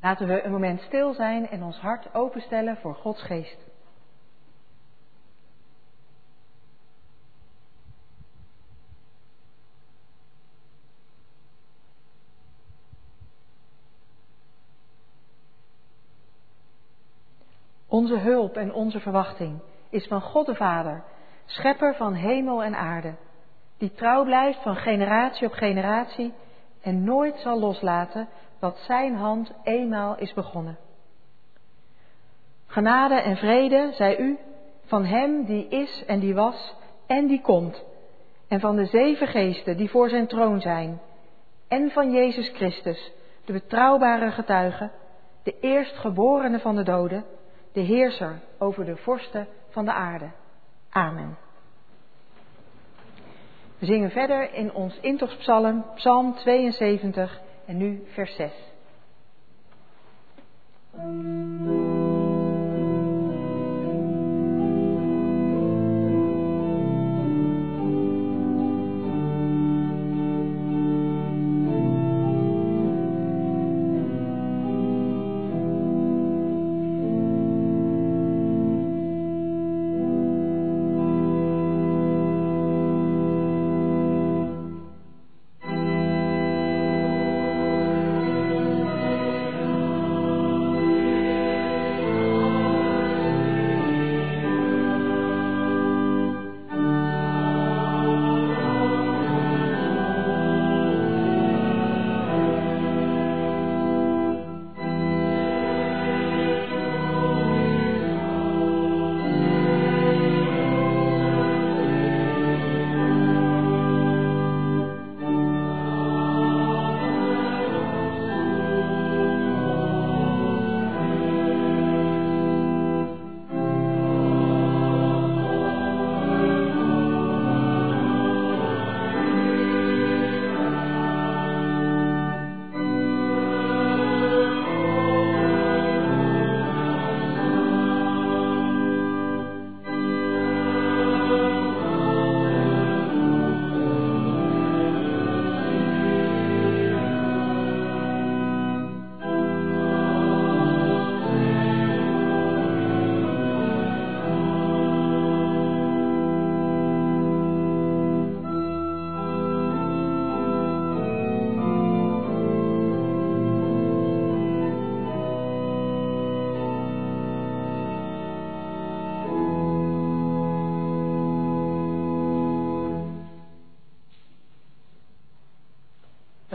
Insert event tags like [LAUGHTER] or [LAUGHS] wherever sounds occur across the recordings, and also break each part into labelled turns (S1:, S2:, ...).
S1: Laten we een moment stil zijn en ons hart openstellen voor Gods geest. Onze hulp en onze verwachting is van God de Vader, schepper van hemel en aarde, die trouw blijft van generatie op generatie en nooit zal loslaten wat Zijn hand eenmaal is begonnen. Genade en vrede, zij u, van Hem die is en die was en die komt, en van de zeven geesten die voor Zijn troon zijn, en van Jezus Christus, de betrouwbare getuige, de eerstgeborene van de doden, de heerser over de vorsten van de aarde. Amen. We zingen verder in ons intogspsalm, Psalm 72 en nu vers 6.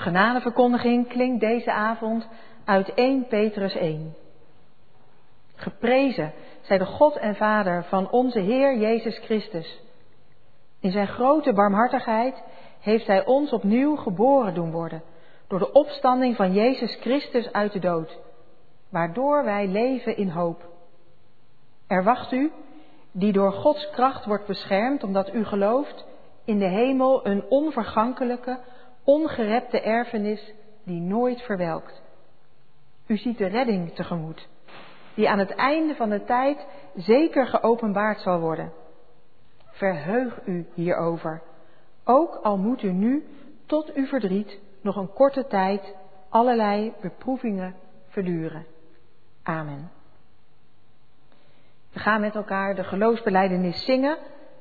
S1: Genadeverkondiging klinkt deze avond uit 1 Petrus 1. Geprezen zij de God en Vader van onze Heer Jezus Christus. In zijn grote barmhartigheid heeft Hij ons opnieuw geboren doen worden door de opstanding van Jezus Christus uit de dood, waardoor wij leven in hoop. Er wacht u, die door Gods kracht wordt beschermd omdat u gelooft, in de hemel een onvergankelijke, ongerepte erfenis die nooit verwelkt. U ziet de redding tegemoet, die aan het einde van de tijd zeker geopenbaard zal worden. Verheug u hierover, ook al moet u nu tot uw verdriet nog een korte tijd allerlei beproevingen verduren. Amen. We gaan met elkaar de geloofsbeleidenis zingen.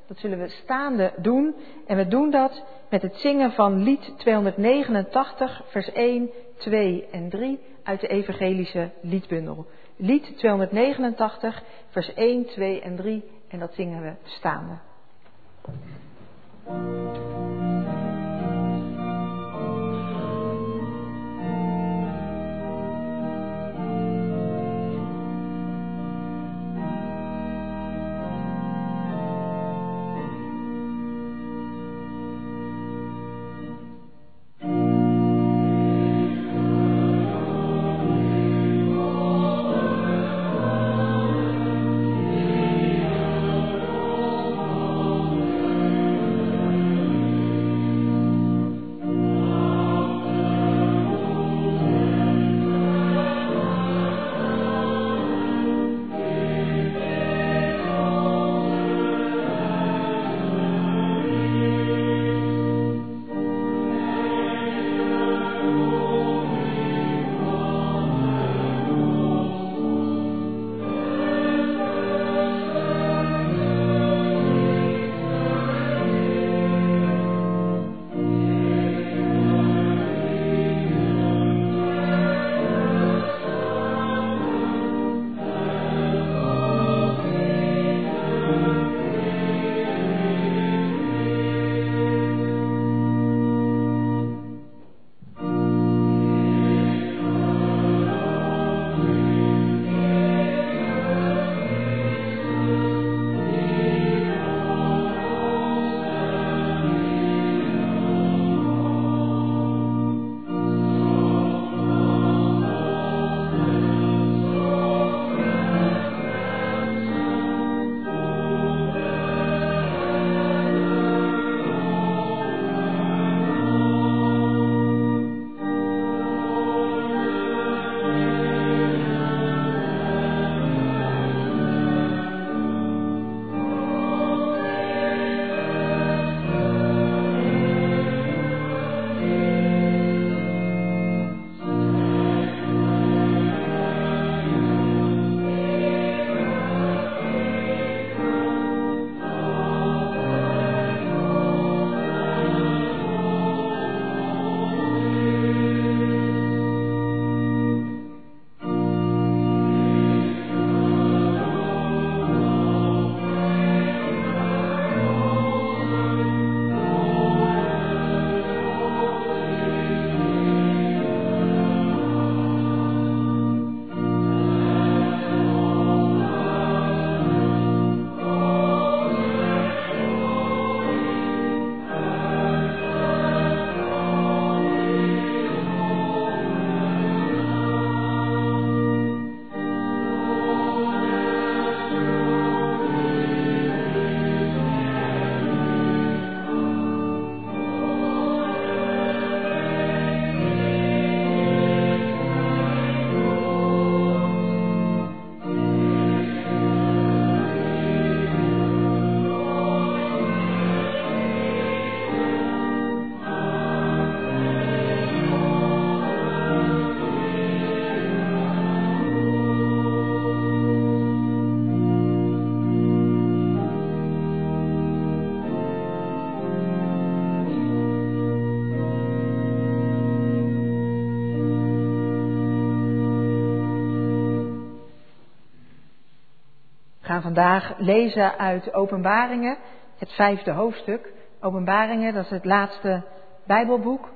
S1: Dat zullen we staande doen. En we doen dat met het zingen van lied 289, vers 1, 2 en 3 uit de evangelische liedbundel. Lied 289, vers 1, 2 en 3 en dat zingen we staande. Gaan vandaag lezen uit Openbaringen, het vijfde hoofdstuk. Openbaringen, dat is het laatste Bijbelboek,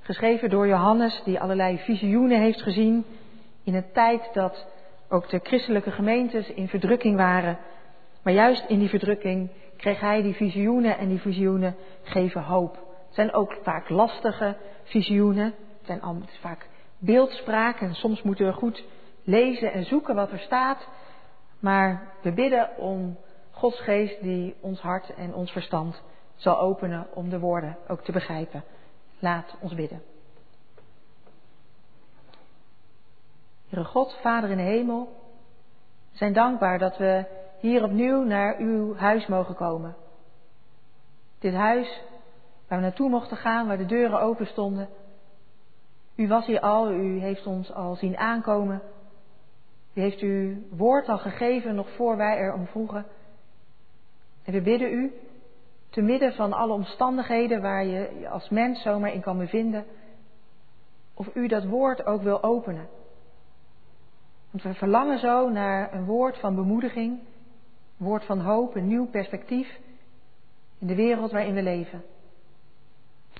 S1: geschreven door Johannes, die allerlei visioenen heeft gezien in een tijd dat ook de christelijke gemeentes in verdrukking waren. Maar juist in die verdrukking kreeg hij die visioenen en die visioenen geven hoop. Het zijn ook vaak lastige visioenen, het zijn al, vaak beeldspraak en soms moeten we goed lezen en zoeken wat er staat. Maar we bidden om Gods geest die ons hart en ons verstand zal openen om de woorden ook te begrijpen. Laat ons bidden. Heere God, Vader in de hemel, we zijn dankbaar dat we hier opnieuw naar uw huis mogen komen. Dit huis waar we naartoe mochten gaan, waar de deuren open stonden. U was hier al, u heeft ons al zien aankomen. U heeft uw woord al gegeven nog voor wij erom vroegen. En we bidden u, te midden van alle omstandigheden waar je je als mens zomaar in kan bevinden, of u dat woord ook wil openen. Want we verlangen zo naar een woord van bemoediging, een woord van hoop, een nieuw perspectief in de wereld waarin we leven.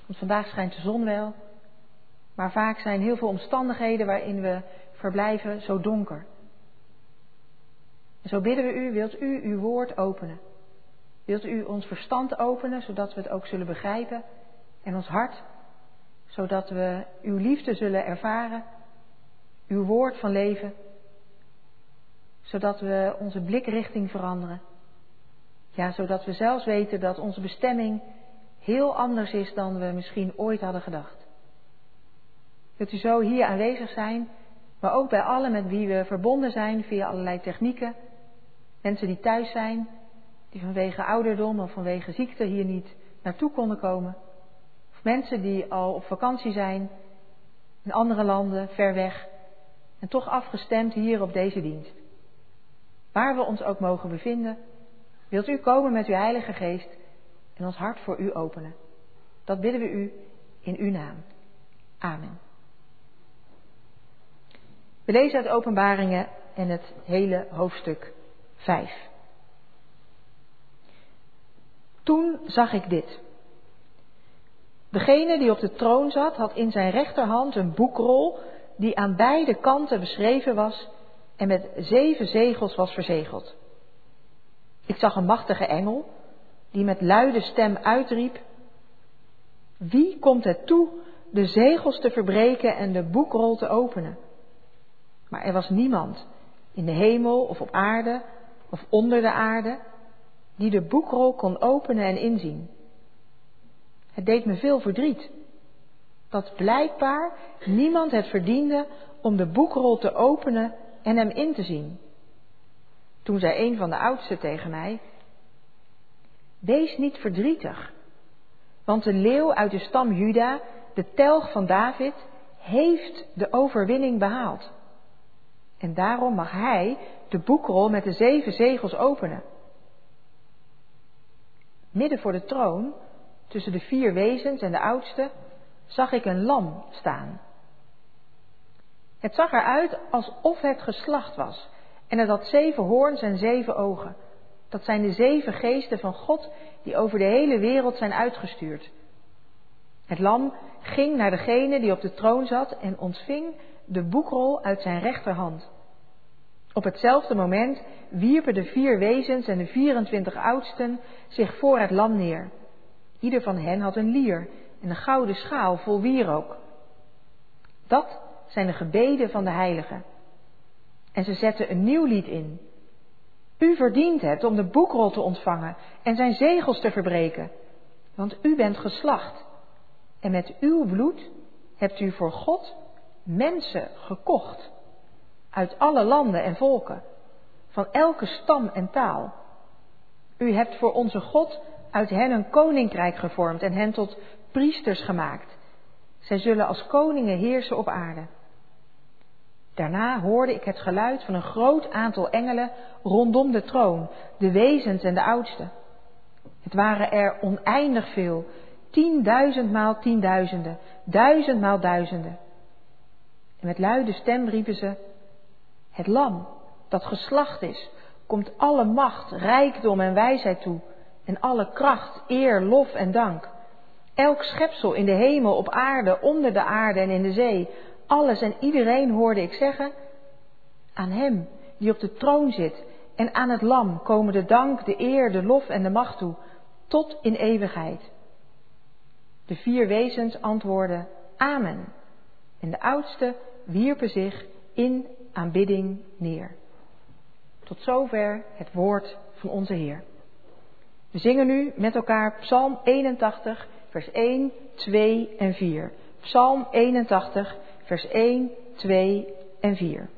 S1: Want vandaag schijnt de zon wel, maar vaak zijn heel veel omstandigheden waarin we verblijven zo donker. Zo bidden we u, wilt u uw woord openen? Wilt u ons verstand openen, zodat we het ook zullen begrijpen? En ons hart, zodat we uw liefde zullen ervaren, uw woord van leven, zodat we onze blikrichting veranderen. Ja, zodat we zelfs weten dat onze bestemming heel anders is dan we misschien ooit hadden gedacht. Wilt u zo hier aanwezig zijn, maar ook bij allen met wie we verbonden zijn via allerlei technieken. Mensen die thuis zijn, die vanwege ouderdom of vanwege ziekte hier niet naartoe konden komen. Of mensen die al op vakantie zijn in andere landen, ver weg, en toch afgestemd hier op deze dienst. Waar we ons ook mogen bevinden, wilt u komen met uw Heilige Geest en ons hart voor u openen. Dat bidden we u in uw naam. Amen. We lezen uit Openbaringen en het hele hoofdstuk 5. Toen zag ik dit. Degene die op de troon zat, had in zijn rechterhand een boekrol die aan beide kanten beschreven was en met zeven zegels was verzegeld. Ik zag een machtige engel die met luide stem uitriep: Wie komt het toe de zegels te verbreken en de boekrol te openen? Maar er was niemand in de hemel of op aarde of onder de aarde die de boekrol kon openen en inzien. Het deed me veel verdriet dat blijkbaar niemand het verdiende om de boekrol te openen en hem in te zien. Toen zei een van de oudsten tegen mij: Wees niet verdrietig, want de leeuw uit de stam Juda, de telg van David, heeft de overwinning behaald. En daarom mag hij de boekrol met de zeven zegels openen. Midden voor de troon, tussen de vier wezens en de oudste, zag ik een lam staan. Het zag eruit alsof het geslacht was. En het had zeven hoorns en zeven ogen. Dat zijn de zeven geesten van God die over de hele wereld zijn uitgestuurd. Het lam ging naar degene die op de troon zat en ontving de boekrol uit zijn rechterhand. Op hetzelfde moment wierpen de vier wezens en de 24 oudsten zich voor het lam neer. Ieder van hen had een lier en een gouden schaal vol wierook. Dat zijn de gebeden van de heiligen. En ze zetten een nieuw lied in. U verdient het om de boekrol te ontvangen en zijn zegels te verbreken, want u bent geslacht. En met uw bloed hebt u voor God mensen gekocht uit alle landen en volken, van elke stam en taal. U hebt voor onze God uit hen een koninkrijk gevormd en hen tot priesters gemaakt. Zij zullen als koningen heersen op aarde. Daarna hoorde ik het geluid van een groot aantal engelen rondom de troon, de wezens en de oudsten. Het waren er oneindig veel, tienduizend maal tienduizenden, duizend maal duizenden. En met luide stem riepen ze, het lam dat geslacht is, komt alle macht, rijkdom en wijsheid toe en alle kracht, eer, lof en dank. Elk schepsel in de hemel, op aarde, onder de aarde en in de zee, alles en iedereen hoorde ik zeggen, aan Hem die op de troon zit en aan het Lam komen de dank, de eer, de lof en de macht toe, tot in eeuwigheid. De vier wezens antwoordden Amen. En de oudste wierpen zich in aanbidding neer. Tot zover het woord van onze Heer. We zingen nu met elkaar Psalm 81, vers 1, 2 en 4. Psalm 81, vers 1, 2 en 4.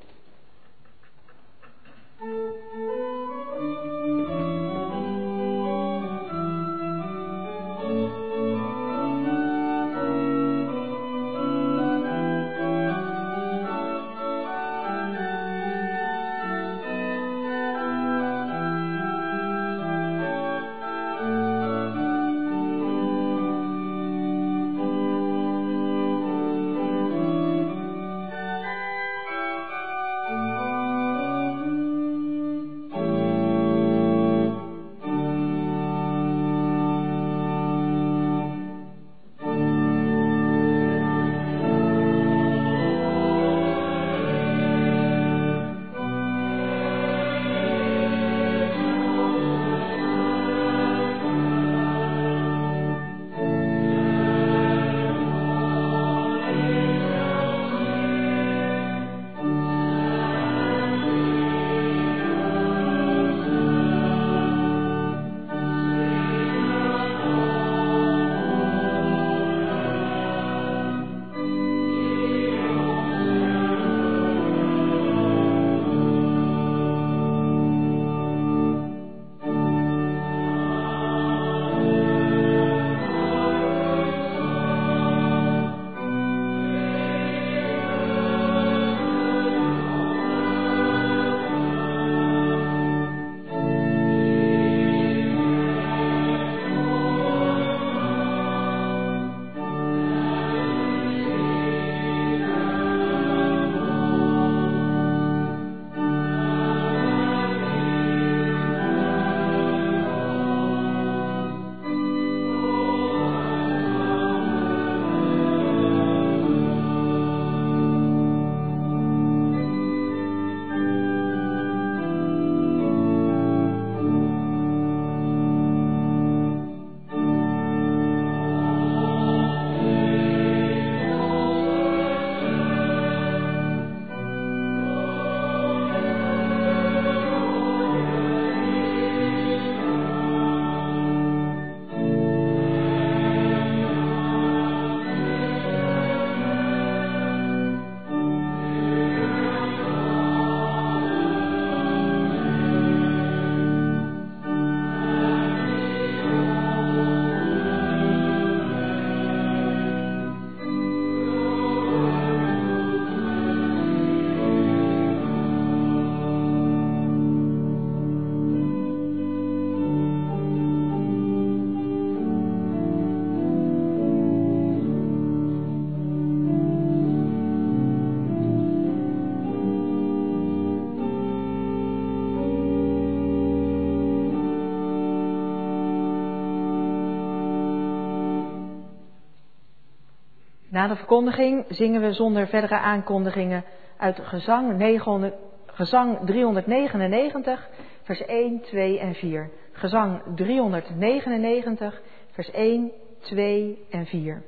S1: Na de verkondiging zingen we zonder verdere aankondigingen uit gezang, 900, gezang 399, vers 1, 2 en 4. Gezang 399, vers 1, 2 en 4.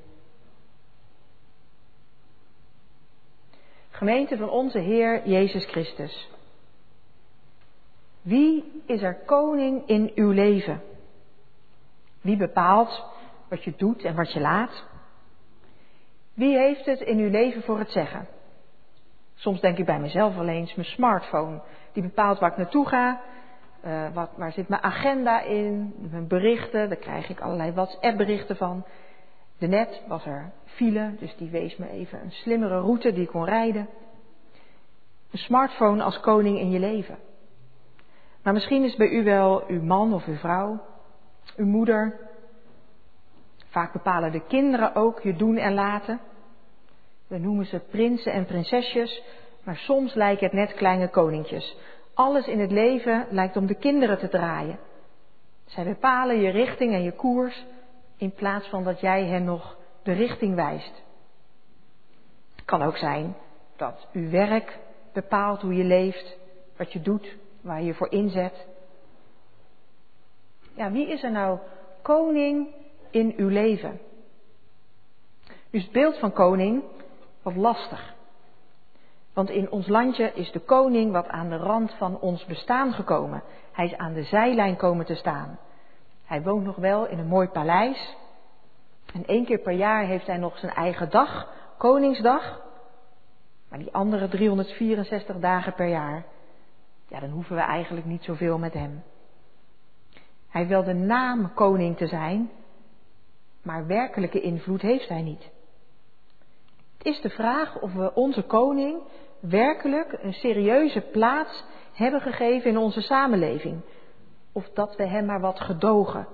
S1: Gemeente van onze Heer Jezus Christus. Wie is er koning in uw leven? Wie bepaalt wat je doet en wat je laat? Wie heeft het in uw leven voor het zeggen? Soms denk ik bij mezelf wel eens, mijn smartphone, die bepaalt waar ik naartoe ga, uh, wat, waar zit mijn agenda in, mijn berichten, daar krijg ik allerlei WhatsApp-berichten van. De net was er file, dus die wees me even een slimmere route die ik kon rijden. Een smartphone als koning in je leven. Maar misschien is bij u wel uw man of uw vrouw, uw moeder, Vaak bepalen de kinderen ook je doen en laten. We noemen ze prinsen en prinsesjes, maar soms lijken het net kleine koninkjes. Alles in het leven lijkt om de kinderen te draaien. Zij bepalen je richting en je koers in plaats van dat jij hen nog de richting wijst. Het kan ook zijn dat uw werk bepaalt hoe je leeft, wat je doet, waar je je voor inzet. Ja, wie is er nou koning in uw leven? Nu is het beeld van koning wat lastig. Want in ons landje is de koning wat aan de rand van ons bestaan gekomen. Hij is aan de zijlijn komen te staan. Hij woont nog wel in een mooi paleis. En één keer per jaar heeft hij nog zijn eigen dag, Koningsdag. Maar die andere 364 dagen per jaar, ja, dan hoeven we eigenlijk niet zoveel met hem. Hij wil de naam koning te zijn, maar werkelijke invloed heeft hij niet. Het is de vraag of we onze koning werkelijk een serieuze plaats hebben gegeven in onze samenleving. Of dat we hem maar wat gedogen,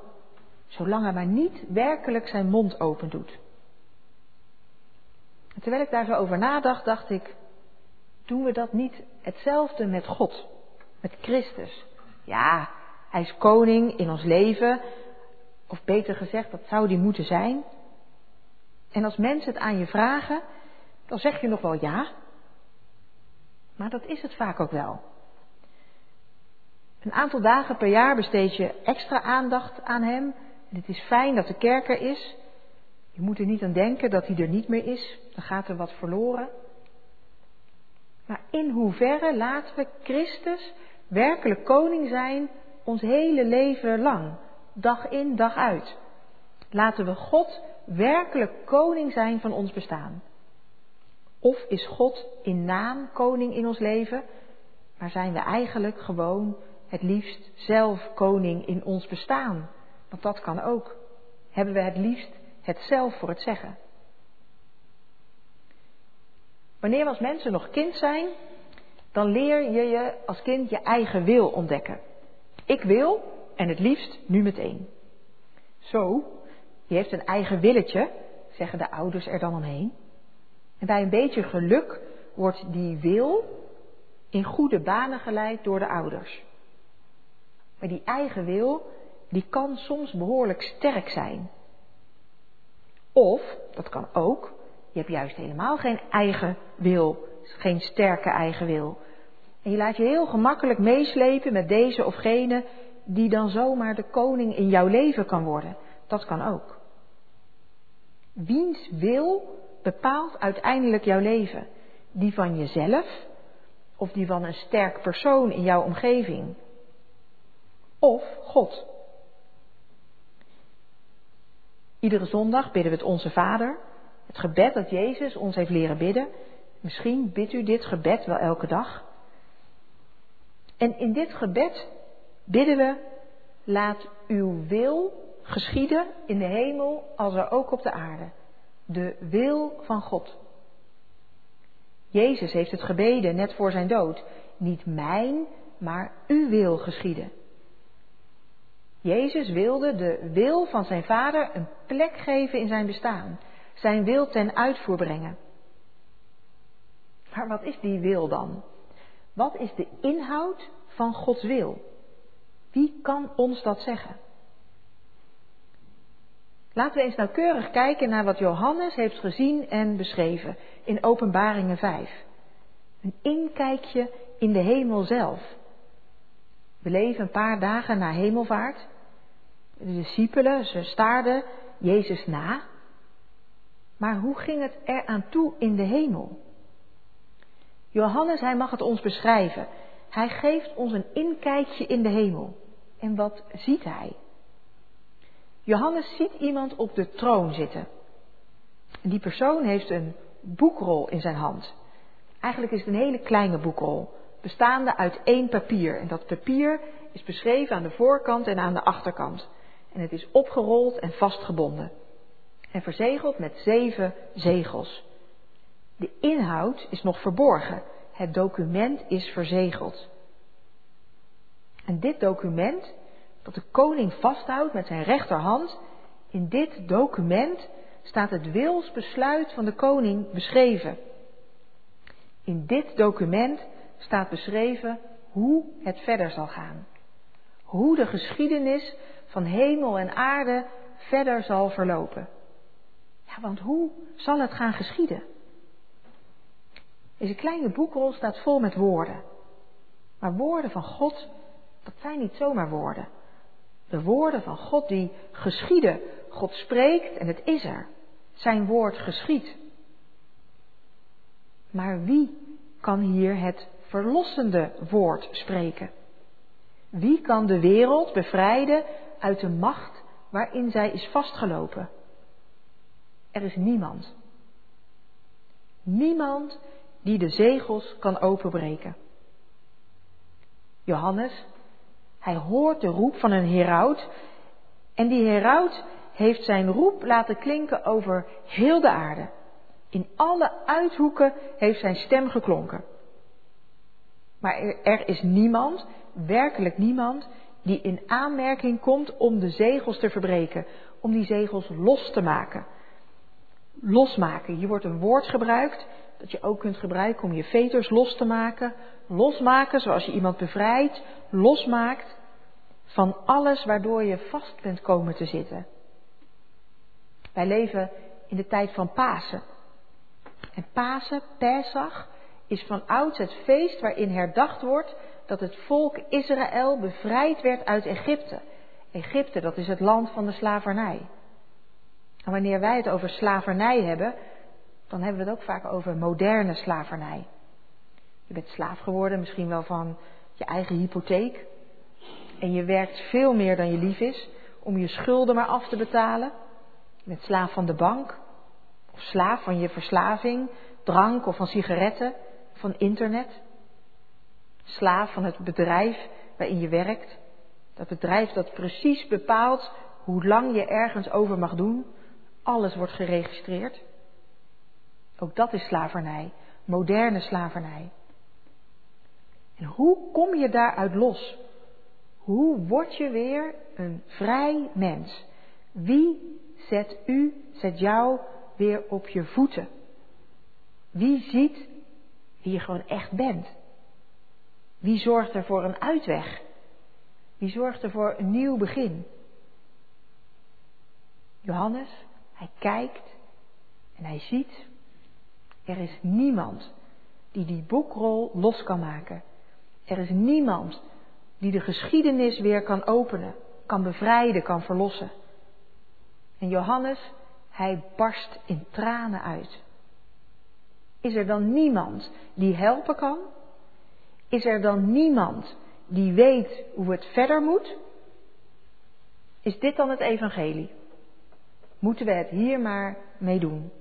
S1: zolang hij maar niet werkelijk zijn mond open doet. En terwijl ik daar zo over nadacht, dacht ik, doen we dat niet hetzelfde met God, met Christus? Ja, hij is koning in ons leven, of beter gezegd, dat zou die moeten zijn. En als mensen het aan je vragen, dan zeg je nog wel ja. Maar dat is het vaak ook wel. Een aantal dagen per jaar besteed je extra aandacht aan hem. En het is fijn dat de kerk er is. Je moet er niet aan denken dat hij er niet meer is. Dan gaat er wat verloren. Maar in hoeverre laten we Christus werkelijk koning zijn ons hele leven lang, dag in, dag uit? Laten we God werkelijk koning zijn van ons bestaan? Of is God in naam koning in ons leven, maar zijn we eigenlijk gewoon het liefst zelf koning in ons bestaan? Want dat kan ook. Hebben we het liefst het zelf voor het zeggen? Wanneer we als mensen nog kind zijn, dan leer je je als kind je eigen wil ontdekken. Ik wil en het liefst nu meteen. Zo, je heeft een eigen willetje, zeggen de ouders er dan omheen. En bij een beetje geluk wordt die wil in goede banen geleid door de ouders. Maar die eigen wil, die kan soms behoorlijk sterk zijn. Of, dat kan ook, je hebt juist helemaal geen eigen wil, geen sterke eigen wil. En je laat je heel gemakkelijk meeslepen met deze of gene die dan zomaar de koning in jouw leven kan worden. Dat kan ook. Wiens wil bepaalt uiteindelijk jouw leven? Die van jezelf of die van een sterk persoon in jouw omgeving? Of God? Iedere zondag bidden we het Onze Vader, het gebed dat Jezus ons heeft leren bidden. Misschien bidt u dit gebed wel elke dag. En in dit gebed bidden we, laat uw wil geschieden in de hemel als er ook op de aarde de wil van God. Jezus heeft het gebeden net voor zijn dood. Niet mijn, maar uw wil geschieden. Jezus wilde de wil van zijn vader een plek geven in zijn bestaan. Zijn wil ten uitvoer brengen. Maar wat is die wil dan? Wat is de inhoud van Gods wil? Wie kan ons dat zeggen? Laten we eens nauwkeurig kijken naar wat Johannes heeft gezien en beschreven in Openbaringen 5. Een inkijkje in de hemel zelf. We leven een paar dagen na hemelvaart. De discipelen, ze staarden Jezus na. Maar hoe ging het eraan toe in de hemel? Johannes, hij mag het ons beschrijven. Hij geeft ons een inkijkje in de hemel. En wat ziet hij? Johannes ziet iemand op de troon zitten. En die persoon heeft een boekrol in zijn hand. Eigenlijk is het een hele kleine boekrol, bestaande uit één papier. En dat papier is beschreven aan de voorkant en aan de achterkant. En het is opgerold en vastgebonden. En verzegeld met zeven zegels. De inhoud is nog verborgen. Het document is verzegeld. En dit document dat de koning vasthoudt met zijn rechterhand. In dit document staat het wilsbesluit van de koning beschreven. In dit document staat beschreven hoe het verder zal gaan. Hoe de geschiedenis van hemel en aarde verder zal verlopen. Ja, want hoe zal het gaan geschieden? Deze kleine boekrol staat vol met woorden. Maar woorden van God, dat zijn niet zomaar woorden. De woorden van God die geschieden. God spreekt en het is er. Zijn woord geschiet. Maar wie kan hier het verlossende woord spreken? Wie kan de wereld bevrijden uit de macht waarin zij is vastgelopen? Er is niemand. Niemand die de zegels kan openbreken. Johannes, hij hoort de roep van een heraut en die heraut heeft zijn roep laten klinken over heel de aarde. In alle uithoeken heeft zijn stem geklonken. Maar er, is niemand, werkelijk niemand, die in aanmerking komt om de zegels te verbreken, om die zegels los te maken. Losmaken, hier wordt een woord gebruikt dat je ook kunt gebruiken om je veters los te maken. Losmaken zoals je iemand bevrijdt, losmaakt van alles waardoor je vast bent komen te zitten. Wij leven in de tijd van Pasen. En Pasen, Pesach, is van ouds het feest waarin herdacht wordt dat het volk Israël bevrijd werd uit Egypte. Egypte, dat is het land van de slavernij. En wanneer wij het over slavernij hebben, dan hebben we het ook vaak over moderne slavernij. Je bent slaaf geworden, misschien wel van je eigen hypotheek. En je werkt veel meer dan je lief is om je schulden maar af te betalen. Je bent slaaf van de bank. Of slaaf van je verslaving, drank of van sigaretten, van internet. Slaaf van het bedrijf waarin je werkt. Dat bedrijf dat precies bepaalt hoe lang je ergens over mag doen. Alles wordt geregistreerd. Ook dat is slavernij, moderne slavernij. En hoe kom je daaruit los? Hoe word je weer een vrij mens? Wie zet u, zet jou weer op je voeten? Wie ziet wie je gewoon echt bent? Wie zorgt er voor een uitweg? Wie zorgt er voor een nieuw begin? Johannes, hij kijkt en hij ziet er is niemand die die boekrol los kan maken. Er is niemand die de geschiedenis weer kan openen, kan bevrijden, kan verlossen. En Johannes, hij barst in tranen uit. Is er dan niemand die helpen kan? Is er dan niemand die weet hoe het verder moet? Is dit dan het evangelie? Moeten we het hier maar mee doen?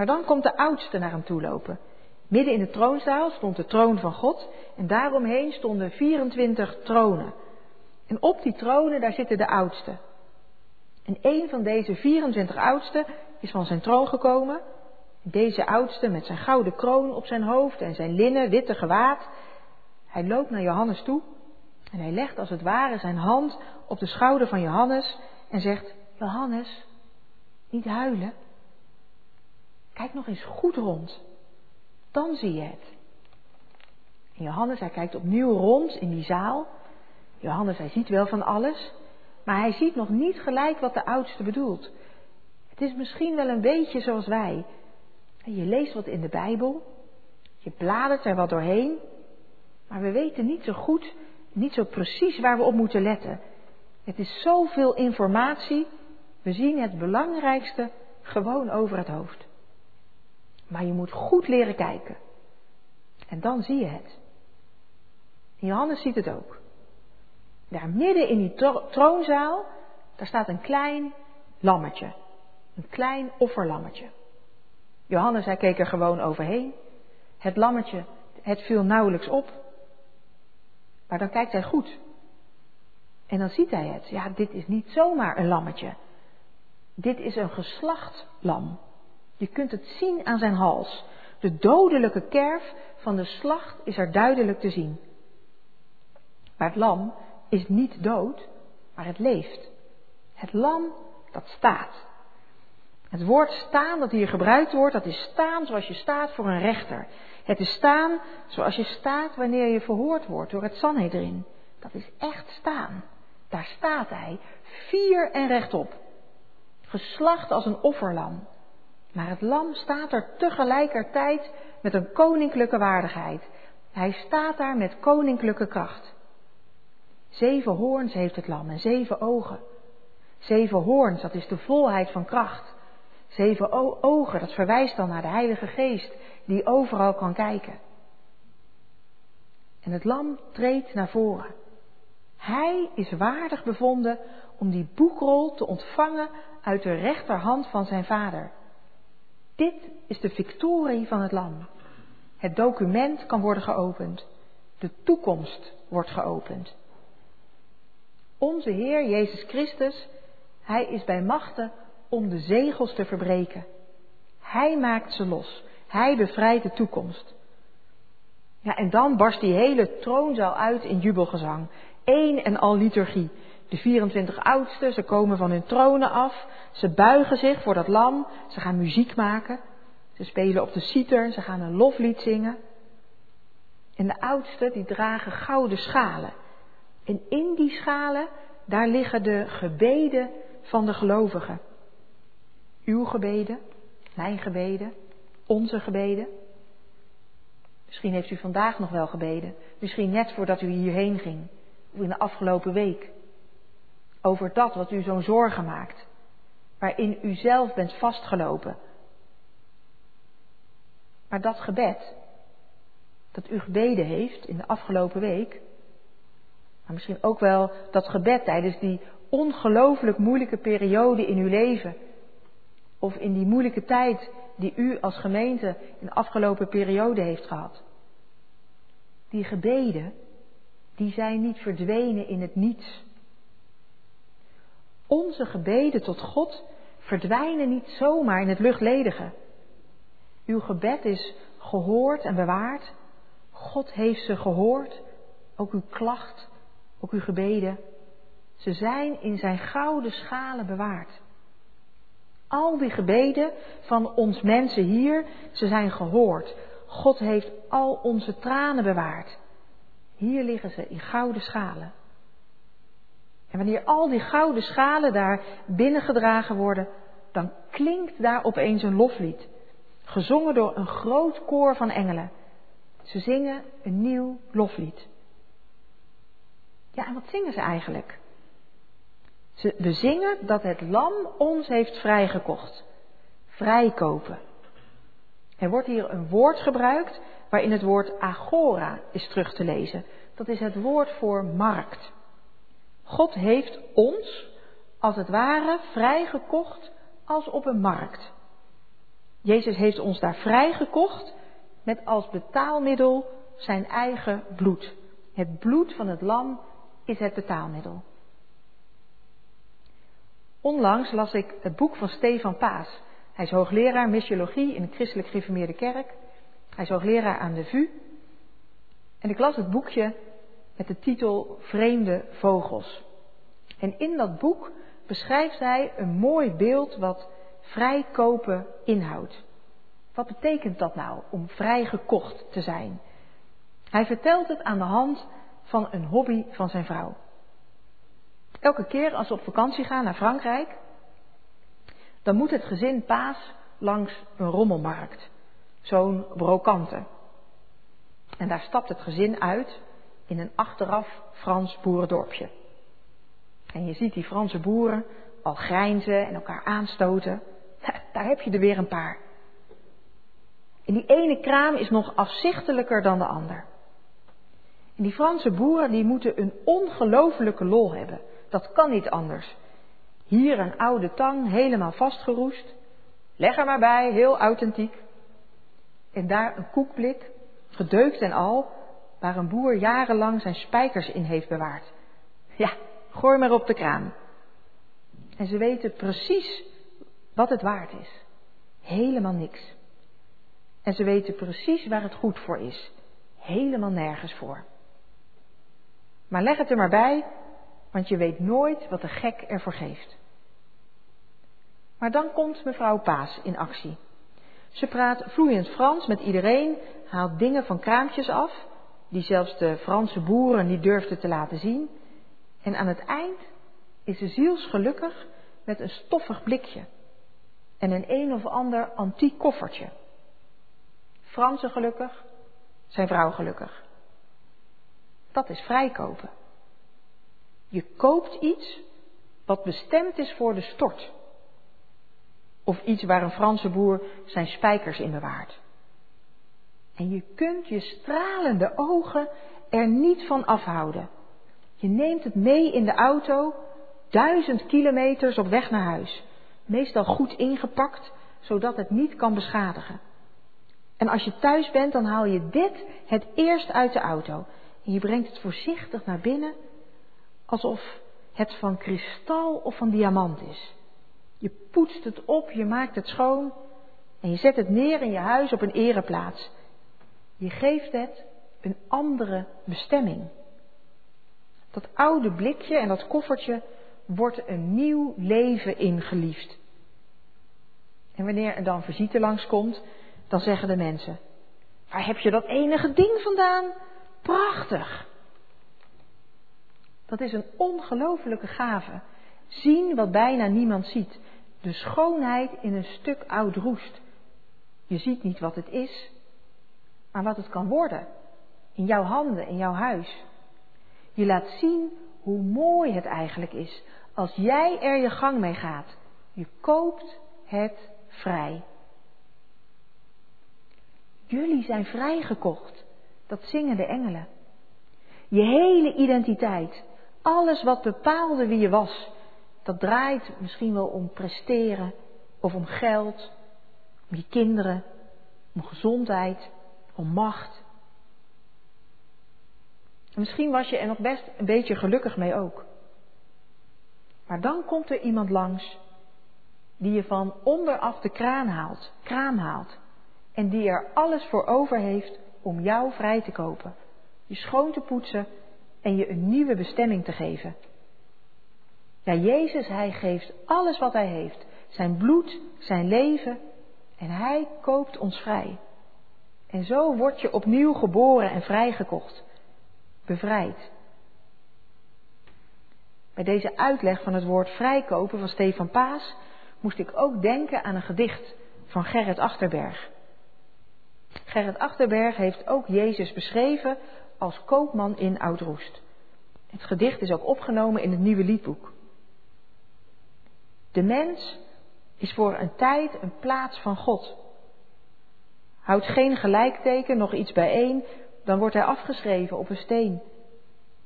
S1: Maar dan komt de oudste naar hem toe lopen. Midden in de troonzaal stond de troon van God en daaromheen stonden 24 tronen. En op die tronen daar zitten de oudsten. En een van deze 24 oudsten is van zijn troon gekomen. Deze oudste met zijn gouden kroon op zijn hoofd en zijn linnen witte gewaad. Hij loopt naar Johannes toe en hij legt als het ware zijn hand op de schouder van Johannes en zegt: Johannes, niet huilen. Kijk nog eens goed rond. Dan zie je het. Johannes, hij kijkt opnieuw rond in die zaal. Johannes, hij ziet wel van alles. Maar hij ziet nog niet gelijk wat de oudste bedoelt. Het is misschien wel een beetje zoals wij. Je leest wat in de Bijbel. Je bladert er wat doorheen. Maar we weten niet zo goed, niet zo precies waar we op moeten letten. Het is zoveel informatie. We zien het belangrijkste gewoon over het hoofd. Maar je moet goed leren kijken. En dan zie je het. Johannes ziet het ook. Daar midden in die troonzaal, daar staat een klein lammetje. Een klein offerlammetje. Johannes, hij keek er gewoon overheen. Het lammetje, het viel nauwelijks op. Maar dan kijkt hij goed. En dan ziet hij het. Ja, dit is niet zomaar een lammetje. Dit is een geslacht lam. Je kunt het zien aan zijn hals. De dodelijke kerf van de slacht is er duidelijk te zien. Maar het lam is niet dood, maar het leeft. Het lam dat staat. Het woord staan dat hier gebruikt wordt, dat is staan zoals je staat voor een rechter. Het is staan zoals je staat wanneer je verhoord wordt door het Sanhedrin. Dat is echt staan. Daar staat hij, fier en rechtop. Geslacht als een offerlam. Maar het lam staat er tegelijkertijd met een koninklijke waardigheid. Hij staat daar met koninklijke kracht. Zeven hoorns heeft het lam en zeven ogen. Zeven hoorns, dat is de volheid van kracht. Zeven ogen, dat verwijst dan naar de Heilige Geest, die overal kan kijken. En het lam treedt naar voren. Hij is waardig bevonden om die boekrol te ontvangen uit de rechterhand van zijn vader. Dit is de victorie van het lam. Het document kan worden geopend. De toekomst wordt geopend. Onze Heer Jezus Christus, Hij is bij machten om de zegels te verbreken. Hij maakt ze los. Hij bevrijdt de toekomst. Ja, en dan barst die hele troonzaal uit in jubelgezang. Eén en al liturgie. De 24 oudsten, ze komen van hun tronen af. Ze buigen zich voor dat lam. Ze gaan muziek maken. Ze spelen op de citer. Ze gaan een loflied zingen. En de oudsten, die dragen gouden schalen. En in die schalen, daar liggen de gebeden van de gelovigen. Uw gebeden, mijn gebeden, onze gebeden. Misschien heeft u vandaag nog wel gebeden. Misschien net voordat u hierheen ging. Of in de afgelopen week. Over dat wat u zo'n zorgen maakt. Waarin u zelf bent vastgelopen. Maar dat gebed, dat u gebeden heeft in de afgelopen week. Maar misschien ook wel dat gebed tijdens die ongelooflijk moeilijke periode in uw leven of in die moeilijke tijd die u als gemeente in de afgelopen periode heeft gehad. Die gebeden, die zijn niet verdwenen in het niets. Onze gebeden tot God verdwijnen niet zomaar in het luchtledige. Uw gebed is gehoord en bewaard. God heeft ze gehoord, ook uw klacht, ook uw gebeden. Ze zijn in zijn gouden schalen bewaard. Al die gebeden van ons mensen hier, ze zijn gehoord. God heeft al onze tranen bewaard. Hier liggen ze in gouden schalen. En wanneer al die gouden schalen daar binnengedragen worden, dan klinkt daar opeens een loflied. Gezongen door een groot koor van engelen. Ze zingen een nieuw loflied. Ja, en wat zingen ze eigenlijk? We zingen dat het lam ons heeft vrijgekocht. Vrijkopen. Er wordt hier een woord gebruikt waarin het woord agora is terug te lezen. Dat is het woord voor markt. God heeft ons, als het ware, vrijgekocht als op een markt. Jezus heeft ons daar vrijgekocht met als betaalmiddel zijn eigen bloed. Het bloed van het lam is het betaalmiddel. Onlangs las ik het boek van Stefan Paas. Hij is hoogleraar missiologie in de Christelijk Gereformeerde Kerk. Hij is hoogleraar aan de VU. En ik las het boekje met de titel Vreemde Vogels. En in dat boek beschrijft hij een mooi beeld wat vrijkopen inhoudt. Wat betekent dat nou om vrijgekocht te zijn? Hij vertelt het aan de hand van een hobby van zijn vrouw. Elke keer als we op vakantie gaan naar Frankrijk, dan moet het gezin Paas langs een rommelmarkt, zo'n brokante. En daar stapt het gezin uit in een achteraf Frans boerendorpje. En je ziet die Franse boeren al grijnzen en elkaar aanstoten. [LAUGHS] Daar heb je er weer een paar. En die ene kraam is nog afzichtelijker dan de ander. En die Franse boeren die moeten een ongelofelijke lol hebben. Dat kan niet anders. Hier een oude tang, helemaal vastgeroest. Leg er maar bij, heel authentiek. En daar een koekblik, gedeukt en al, waar een boer jarenlang zijn spijkers in heeft bewaard. Ja, gooi maar op de kraan. En ze weten precies wat het waard is. Helemaal niks. En ze weten precies waar het goed voor is. Helemaal nergens voor. Maar leg het er maar bij want je weet nooit wat de gek ervoor geeft. Maar dan komt mevrouw Paas in actie. Ze praat vloeiend Frans met iedereen, haalt dingen van kraampjes af, die zelfs de Franse boeren niet durfden te laten zien. En aan het eind is ze zielsgelukkig met een stoffig blikje en een een of ander antiek koffertje. Fransen gelukkig, zijn vrouw gelukkig. Dat is vrijkopen. Je koopt iets wat bestemd is voor de stort. Of iets waar een Franse boer zijn spijkers in bewaart. En je kunt je stralende ogen er niet van afhouden. Je neemt het mee in de auto, duizend kilometers op weg naar huis. Meestal goed ingepakt, zodat het niet kan beschadigen. En als je thuis bent, dan haal je dit het eerst uit de auto. En je brengt het voorzichtig naar binnen, alsof het van kristal of van diamant is. Je poetst het op, je maakt het schoon en je zet het neer in je huis op een ereplaats. Je geeft het een andere bestemming. Dat oude blikje en dat koffertje wordt een nieuw leven ingeliefd. En wanneer er dan visite langskomt, dan zeggen de mensen: Waar heb je dat enige ding vandaan? Prachtig! Dat is een ongelofelijke gave. Zien wat bijna niemand ziet. De schoonheid in een stuk oud roest. Je ziet niet wat het is, maar wat het kan worden. In jouw handen, in jouw huis. Je laat zien hoe mooi het eigenlijk is als jij er je gang mee gaat. Je koopt het vrij. Jullie zijn vrijgekocht. Dat zingen de engelen. Je hele identiteit, alles wat bepaalde wie je was, dat draait misschien wel om presteren of om geld, om je kinderen, om gezondheid, om macht. En misschien was je er nog best een beetje gelukkig mee ook. Maar dan komt er iemand langs die je van onderaf de kraan haalt, kraam haalt. En die er alles voor over heeft om jou vrij te kopen. Je schoon te poetsen en je een nieuwe bestemming te geven. Ja, Jezus, hij geeft alles wat hij heeft. Zijn bloed, zijn leven. En hij koopt ons vrij. En zo word je opnieuw geboren en vrijgekocht. Bevrijd. Bij deze uitleg van het woord vrijkopen van Stefan Paas moest ik ook denken aan een gedicht van Gerrit Achterberg. Gerrit Achterberg heeft ook Jezus beschreven als koopman in Oudroest. Het gedicht is ook opgenomen in het nieuwe liedboek. De mens is voor een tijd een plaats van God. Houdt geen gelijkteken, nog iets bijeen, dan wordt hij afgeschreven op een steen.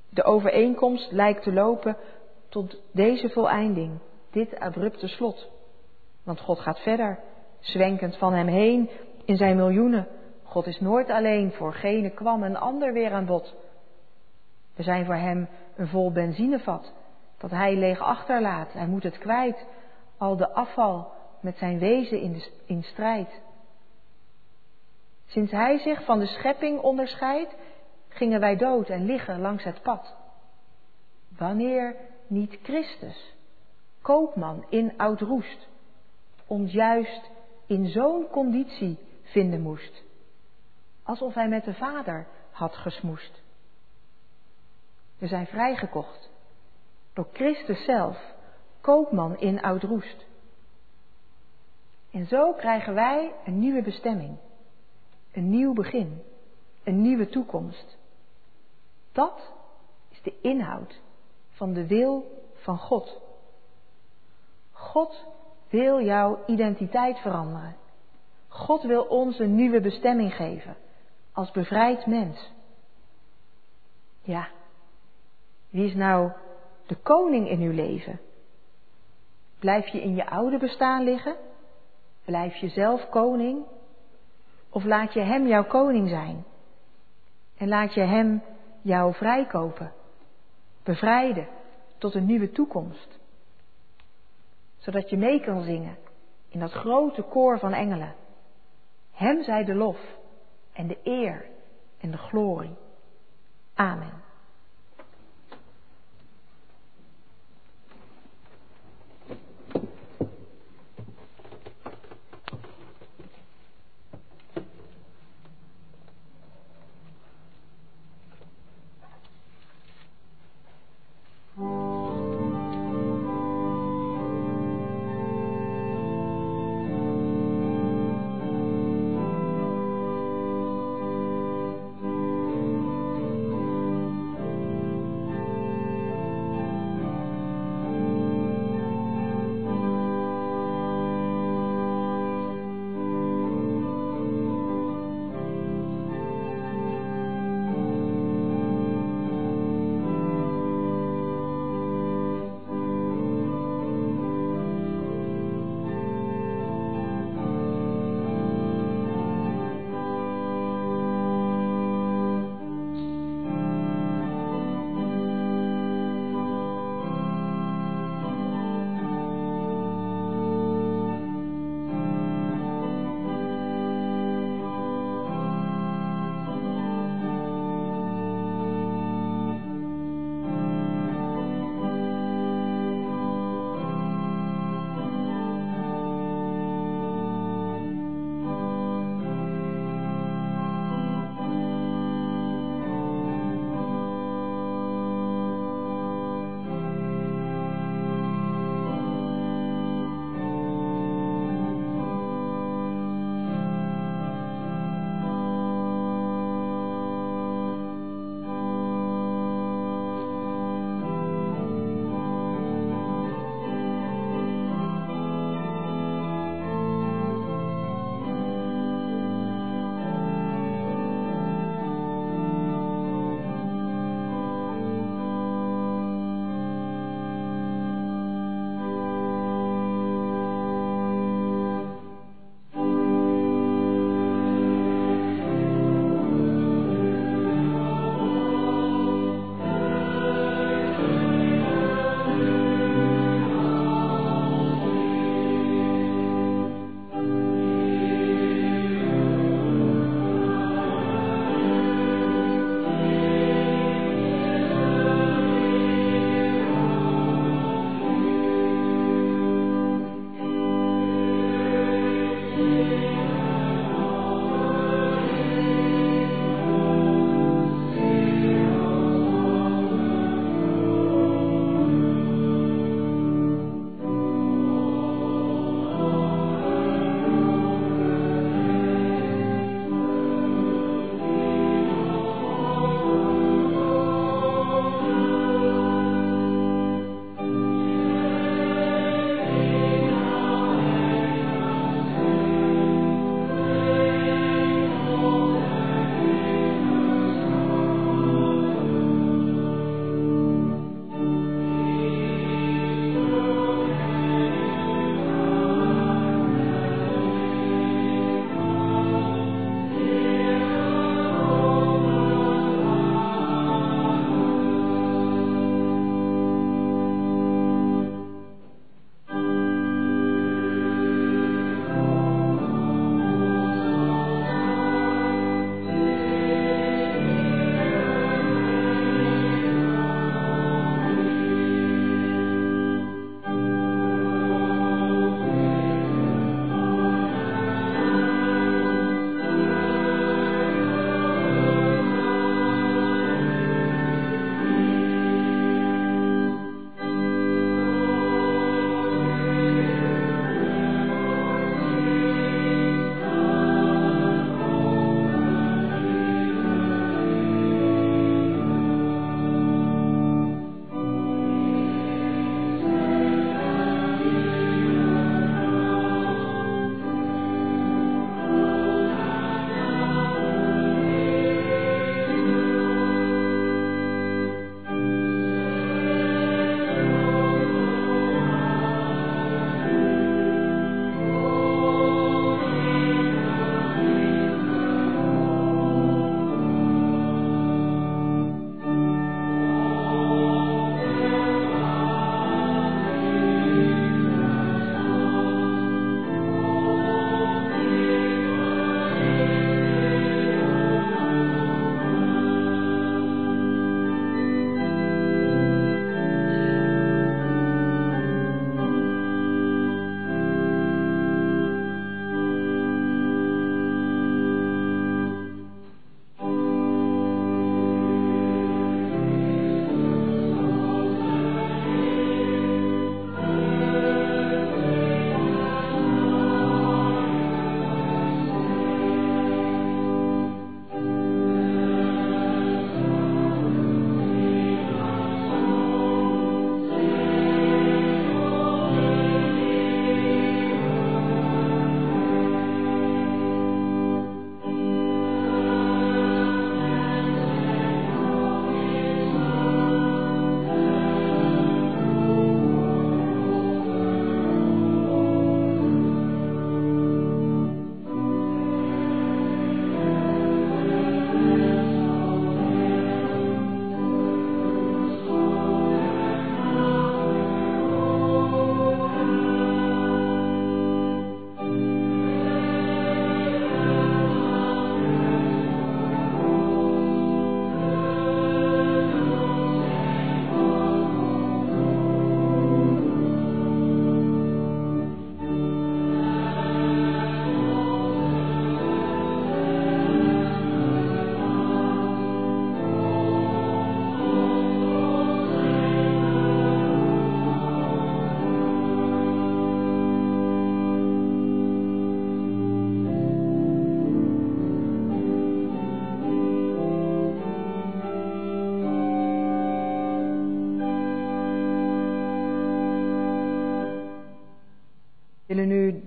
S1: De overeenkomst lijkt te lopen tot deze voleinding, dit abrupte slot. Want God gaat verder, zwenkend van hem heen in zijn miljoenen. God is nooit alleen, voor gene kwam een ander weer aan bod. We zijn voor hem een vol benzinevat, dat hij leeg achterlaat. Hij moet het kwijt, al de afval met zijn wezen in, de, in strijd. Sinds hij zich van de schepping onderscheidt, gingen wij dood en liggen langs het pad. Wanneer niet Christus, koopman in oud roest, ons juist in zo'n conditie vinden moest, alsof hij met de Vader had gesmoest. We zijn vrijgekocht door Christus zelf, koopman in Oud-Roest. En zo krijgen wij een nieuwe bestemming, een nieuw begin, een nieuwe toekomst. Dat is de inhoud van de wil van God. God wil jouw identiteit veranderen. God wil ons een nieuwe bestemming geven als bevrijd mens. Ja, wie is nou de koning in uw leven? Blijf je in je oude bestaan liggen? Blijf je zelf koning? Of laat je Hem jouw koning zijn? En laat je Hem jou vrijkopen, bevrijden tot een nieuwe toekomst? Zodat je mee kan zingen in dat grote koor van engelen. Hem zij de lof en de eer en de glorie. Amen.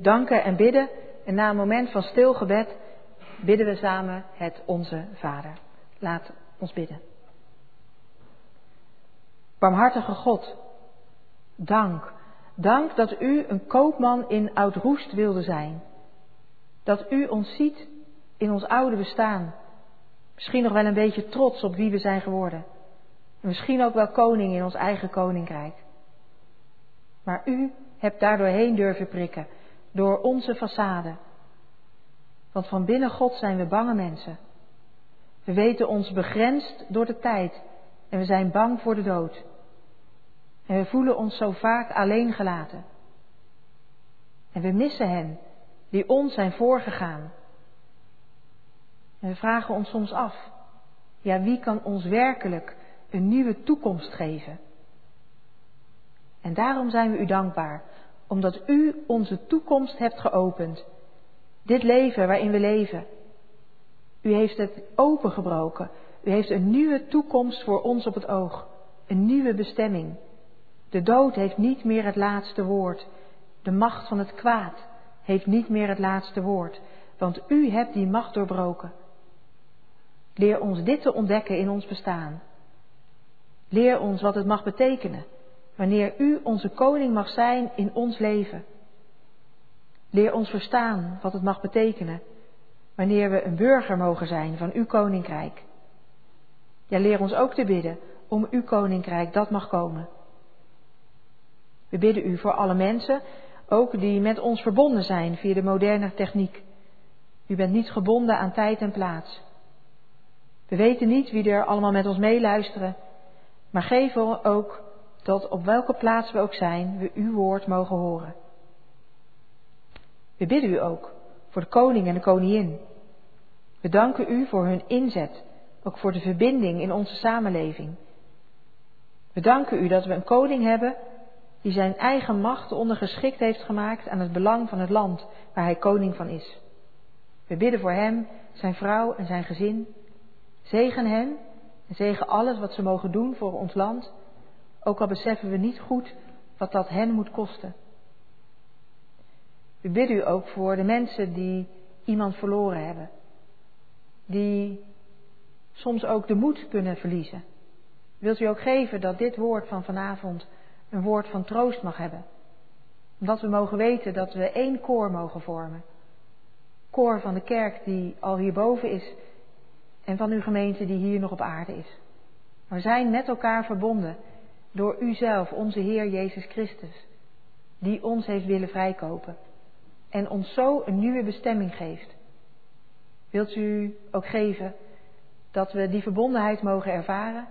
S1: Danken en bidden. En na een moment van stil gebed bidden we samen het Onze Vader. Laat ons bidden. Barmhartige God, dank. Dank dat u een koopman in Oud-Roest wilde zijn. Dat u ons ziet in ons oude bestaan. Misschien nog wel een beetje trots op wie we zijn geworden. En misschien ook wel koning in ons eigen koninkrijk. Maar u hebt daardoorheen durven prikken, door onze façade. Want van binnen God zijn we bange mensen. We weten ons begrensd door de tijd en we zijn bang voor de dood. En we voelen ons zo vaak alleen gelaten. En we missen hen die ons zijn voorgegaan. En we vragen ons soms af, ja wie kan ons werkelijk een nieuwe toekomst geven? En daarom zijn we u dankbaar, omdat u onze toekomst hebt geopend. Dit leven waarin we leven. U heeft het opengebroken. U heeft een nieuwe toekomst voor ons op het oog. Een nieuwe bestemming. De dood heeft niet meer het laatste woord. De macht van het kwaad heeft niet meer het laatste woord. Want u hebt die macht doorbroken. Leer ons dit te ontdekken in ons bestaan. Leer ons wat het mag betekenen wanneer u onze koning mag zijn in ons leven. Leer ons verstaan wat het mag betekenen wanneer we een burger mogen zijn van uw koninkrijk. Ja, leer ons ook te bidden om uw koninkrijk dat mag komen. We bidden u voor alle mensen, ook die met ons verbonden zijn via de moderne techniek. U bent niet gebonden aan tijd en plaats. We weten niet wie er allemaal met ons meeluisteren, maar geef ook dat op welke plaats we ook zijn, we uw woord mogen horen. We bidden u ook voor de koning en de koningin. We danken u voor hun inzet, ook voor de verbinding in onze samenleving. We danken u dat we een koning hebben die zijn eigen macht ondergeschikt heeft gemaakt aan het belang van het land waar hij koning van is. We bidden voor hem, zijn vrouw en zijn gezin. Zegen hen en zegen alles wat ze mogen doen voor ons land ook al beseffen we niet goed wat dat hen moet kosten. We bidden u ook voor de mensen die iemand verloren hebben. Die soms ook de moed kunnen verliezen. Wilt u ook geven dat dit woord van vanavond een woord van troost mag hebben? Omdat we mogen weten dat we één koor mogen vormen. Koor van de kerk die al hierboven is en van uw gemeente die hier nog op aarde is. We zijn met elkaar verbonden door uzelf, onze Heer Jezus Christus, die ons heeft willen vrijkopen en ons zo een nieuwe bestemming geeft. Wilt u ook geven dat we die verbondenheid mogen ervaren,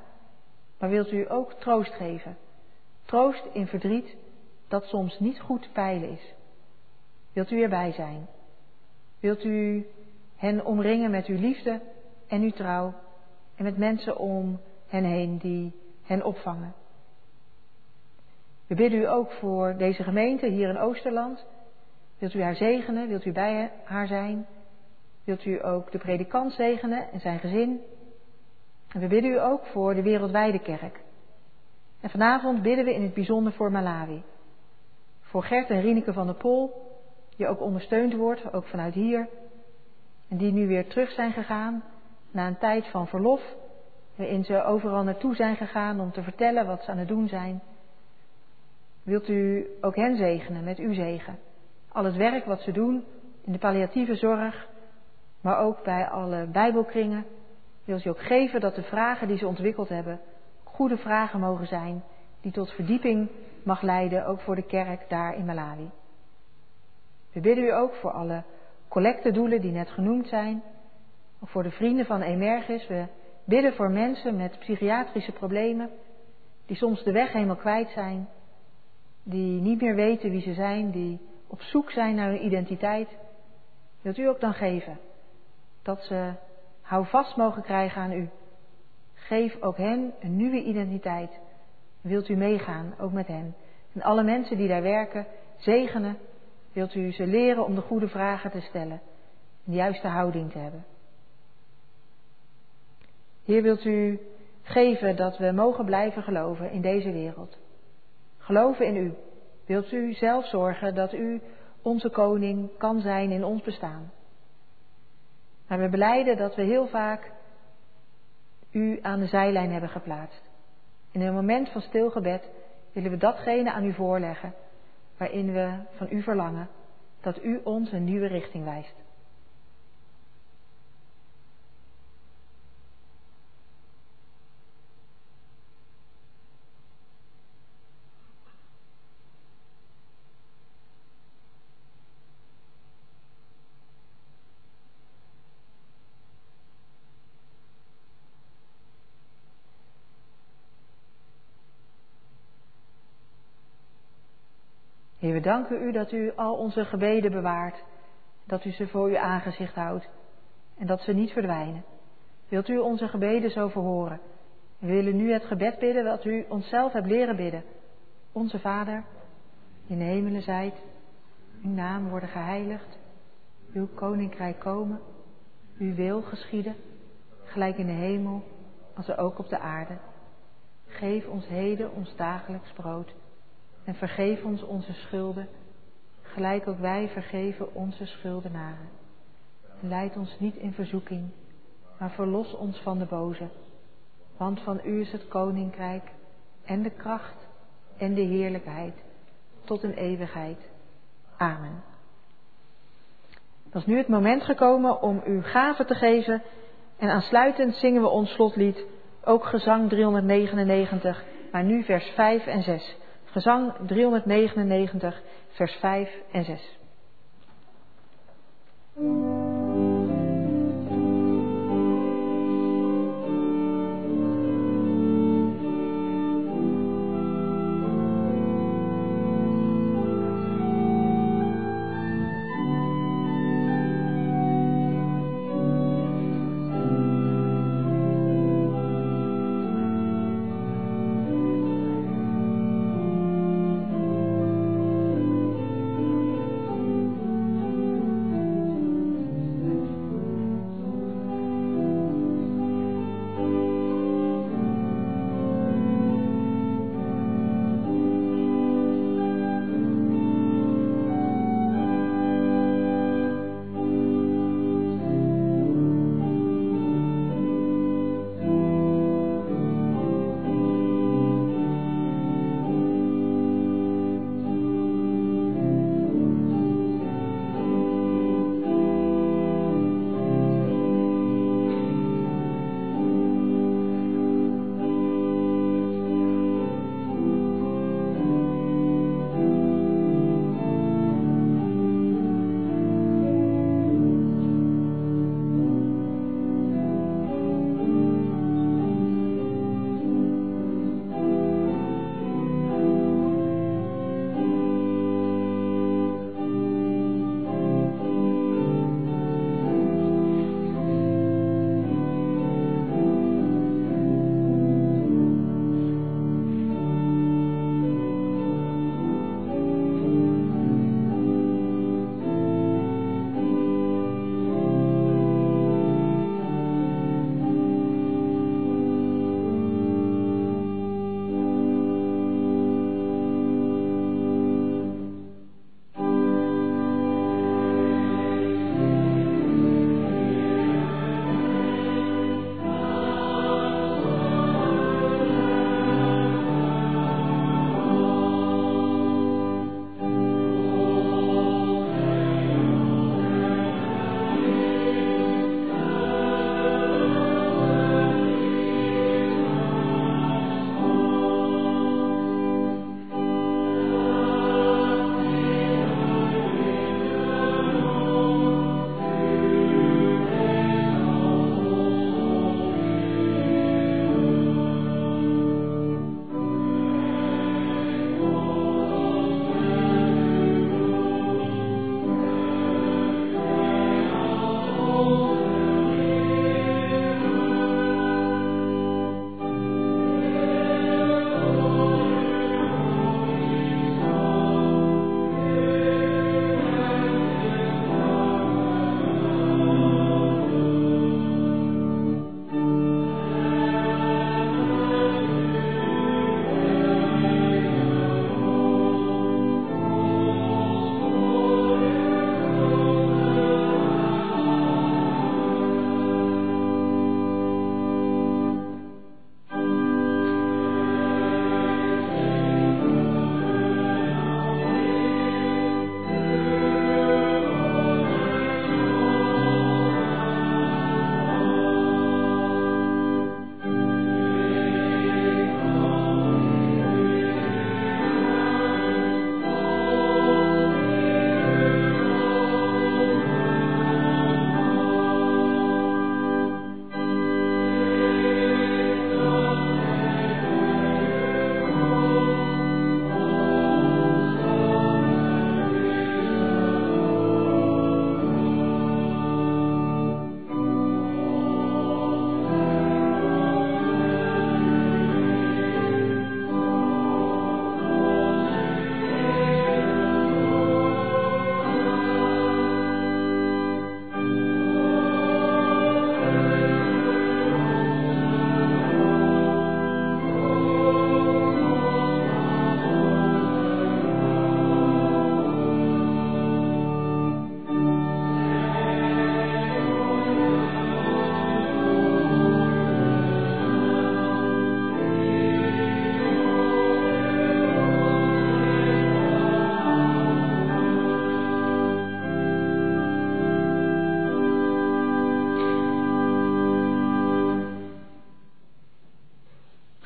S1: maar wilt u ook troost geven? Troost in verdriet dat soms niet goed peilen is. Wilt u erbij zijn? Wilt u hen omringen met uw liefde en uw trouw en met mensen om hen heen die hen opvangen? We bidden u ook voor deze gemeente hier in Oosterland. Wilt u haar zegenen? Wilt u bij haar zijn? Wilt u ook de predikant zegenen en zijn gezin? En we bidden u ook voor de wereldwijde kerk. En vanavond bidden we in het bijzonder voor Malawi. Voor Gert en Rieneke van der Pol, die ook ondersteund wordt, ook vanuit hier. En die nu weer terug zijn gegaan na een tijd van verlof, waarin ze overal naartoe zijn gegaan om te vertellen wat ze aan het doen zijn. Wilt u ook hen zegenen met uw zegen? Al het werk wat ze doen in de palliatieve zorg, maar ook bij alle Bijbelkringen. Wilt u ook geven dat de vragen die ze ontwikkeld hebben goede vragen mogen zijn, die tot verdieping mag leiden, ook voor de kerk daar in Malawi. We bidden u ook voor alle collectedoelen die net genoemd zijn, of voor de vrienden van Emergis. We bidden voor mensen met psychiatrische problemen, die soms de weg helemaal kwijt zijn die niet meer weten wie ze zijn, die op zoek zijn naar hun identiteit, wilt u ook dan geven dat ze houvast mogen krijgen aan u. Geef ook hen een nieuwe identiteit. Wilt u meegaan, ook met hen. En alle mensen die daar werken, zegenen, wilt u ze leren om de goede vragen te stellen en de juiste houding te hebben. Heer, wilt u geven dat we mogen blijven geloven in deze wereld. Geloven in u. Wilt u zelf zorgen dat u onze koning kan zijn in ons bestaan. Maar we beleiden dat we heel vaak u aan de zijlijn hebben geplaatst. In een moment van stilgebed willen we datgene aan u voorleggen waarin we van u verlangen dat u ons een nieuwe richting wijst. Heer, we danken u dat u al onze gebeden bewaart, dat u ze voor uw aangezicht houdt en dat ze niet verdwijnen. Wilt u onze gebeden zo verhoren? We willen nu het gebed bidden dat u onszelf hebt leren bidden. Onze Vader, in de hemelen zijt, uw naam worden geheiligd, uw koninkrijk komen, uw wil geschieden, gelijk in de hemel als ook op de aarde. Geef ons heden ons dagelijks brood en vergeef ons onze schulden, gelijk ook wij vergeven onze schuldenaren. En leid ons niet in verzoeking, maar verlos ons van de boze. Want van u is het koninkrijk en de kracht en de heerlijkheid tot een eeuwigheid. Amen. Dan is nu het moment gekomen om u gaven te geven en aansluitend zingen we ons slotlied, ook gezang 399, maar nu vers 5 en 6. Gezang 399, vers 5 en 6.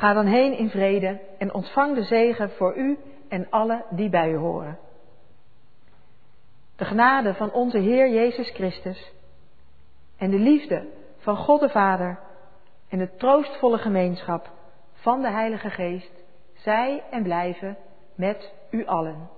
S1: Ga dan heen in vrede en ontvang de zegen voor u en alle die bij u horen. De genade van onze Heer Jezus Christus en de liefde van God de Vader en de troostvolle gemeenschap van de Heilige Geest zij en blijven met u allen.